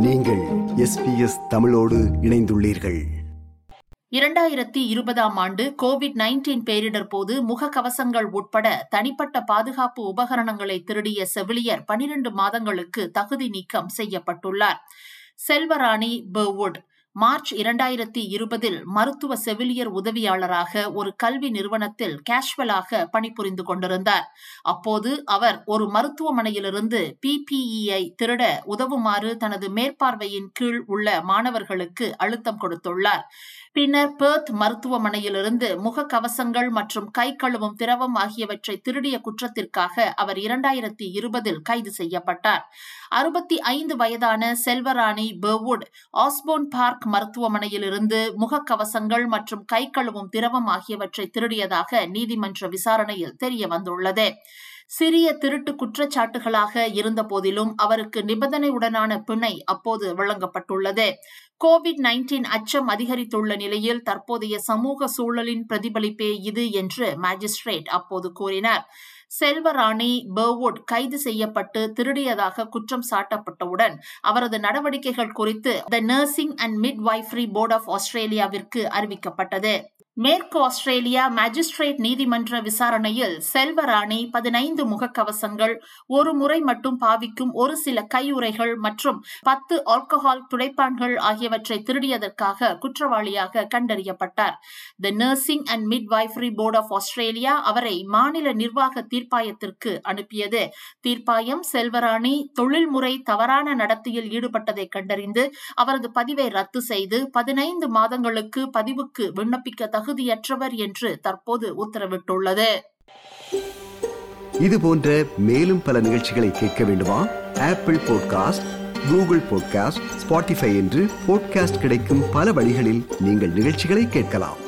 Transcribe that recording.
SBS தமிழோடு இணைந்துள்ளீர்கள். இரண்டாயிரத்தி இருபதாம் ஆண்டு கோவிட் நைன்டீன் பேரிடர் போது முகக்கவசங்கள் உட்பட தனிப்பட்ட பாதுகாப்பு உபகரணங்களை திருடிய செவிலியர் பனிரண்டு மாதங்களுக்கு தகுதி நீக்கம் செய்யப்பட்டுள்ளார். செல்வராணி பெர்வுட் மார்ச் இரண்டாயிரத்தி இருபதில் மருத்துவ செவிலியர் உதவியாளராக ஒரு கல்வி நிறுவனத்தில் கேஷுவலாக பணிபுரிந்து கொண்டிருந்தார். அப்போது அவர் ஒரு மருத்துவமனையிலிருந்து பிபிஇஐ திருட உதவுமாறு தனது மேற்பார்வையின் கீழ் உள்ள மாணவர்களுக்கு அழுத்தம் கொடுத்துள்ளார். பின்னர் பெர்த் மருத்துவமனையிலிருந்து முகக்கவசங்கள் மற்றும் கை கழுவும் திரவம் ஆகியவற்றை திருடிய குற்றத்திற்காக அவர் இரண்டாயிரத்தி இருபதில் கைது செய்யப்பட்டார். அறுபத்தி ஐந்து வயதான செல்வராணி பெர்வுட் ஆஸ்போன் பார்க் மருத்துவமனையிலிருந்து முகக்கவசங்கள் மற்றும் கை கழுவும் திரவம் ஆகியவற்றை திருடியதாக நீதிமன்ற விசாரணையில் தெரிய வந்துள்ளது சிறிய திருட்டு குற்றச்சாட்டுகளாக இருந்த போதிலும் அவருக்கு நிபந்தனையுடனான பிணை அப்போது வழங்கப்பட்டுள்ளது. கோவிட் நைன்டீன் அச்சம் அதிகரித்துள்ள நிலையில் தற்போதைய சமூக சூழலின் பிரதிபலிப்பே இது என்று மாஜிஸ்ட்ரேட் அப்போது கூறினார். செல்வராணி பெர்வுட் கைது செய்யப்பட்டு திருடியதாக குற்றம் சாட்டப்பட்டவுடன் அவரது நடவடிக்கைகள் குறித்து the nursing and midwifery board of ஆஸ்திரேலியாவிற்கு அறிவிக்கப்பட்டது. மேற்கு ஆஸ்திரேலியா மாஜிஸ்ட்ரேட் நீதிமன்ற விசாரணையில் செல்வராணி பதினைந்து முகக்கவசங்கள் ஒரு முறை மட்டும் பாவிக்கும் ஒரு சில கையுறைகள் மற்றும் பத்து ஆல்கஹால் துடைப்பான்கள் ஆகியவற்றை திருடியதற்காக குற்றவாளியாக கண்டறியப்பட்டார். The nursing and midwifery board of Australia அவரை மாநில நிர்வாக தீர்ப்பாயத்திற்கு அனுப்பியது. தீர்ப்பாயம் செல்வராணி தொழில்முறை தவறான நடத்தையில் ஈடுபட்டதை கண்டறிந்து அவரது பதிவை ரத்து செய்து பதினைந்து மாதங்களுக்கு பதிவுக்கு விண்ணப்பிக்க தகுதியற்றவர் என்று தற்போது உத்தரவிட்டுள்ளது. இது போன்ற மேலும் பல நிகழ்ச்சிகளை கேட்க வேண்டுமா? Apple podcast Google podcast Spotify என்று பாட்காஸ்ட் கிடைக்கும் பல வழிகளில் நீங்கள் நிகழ்ச்சிகளை கேட்கலாம்.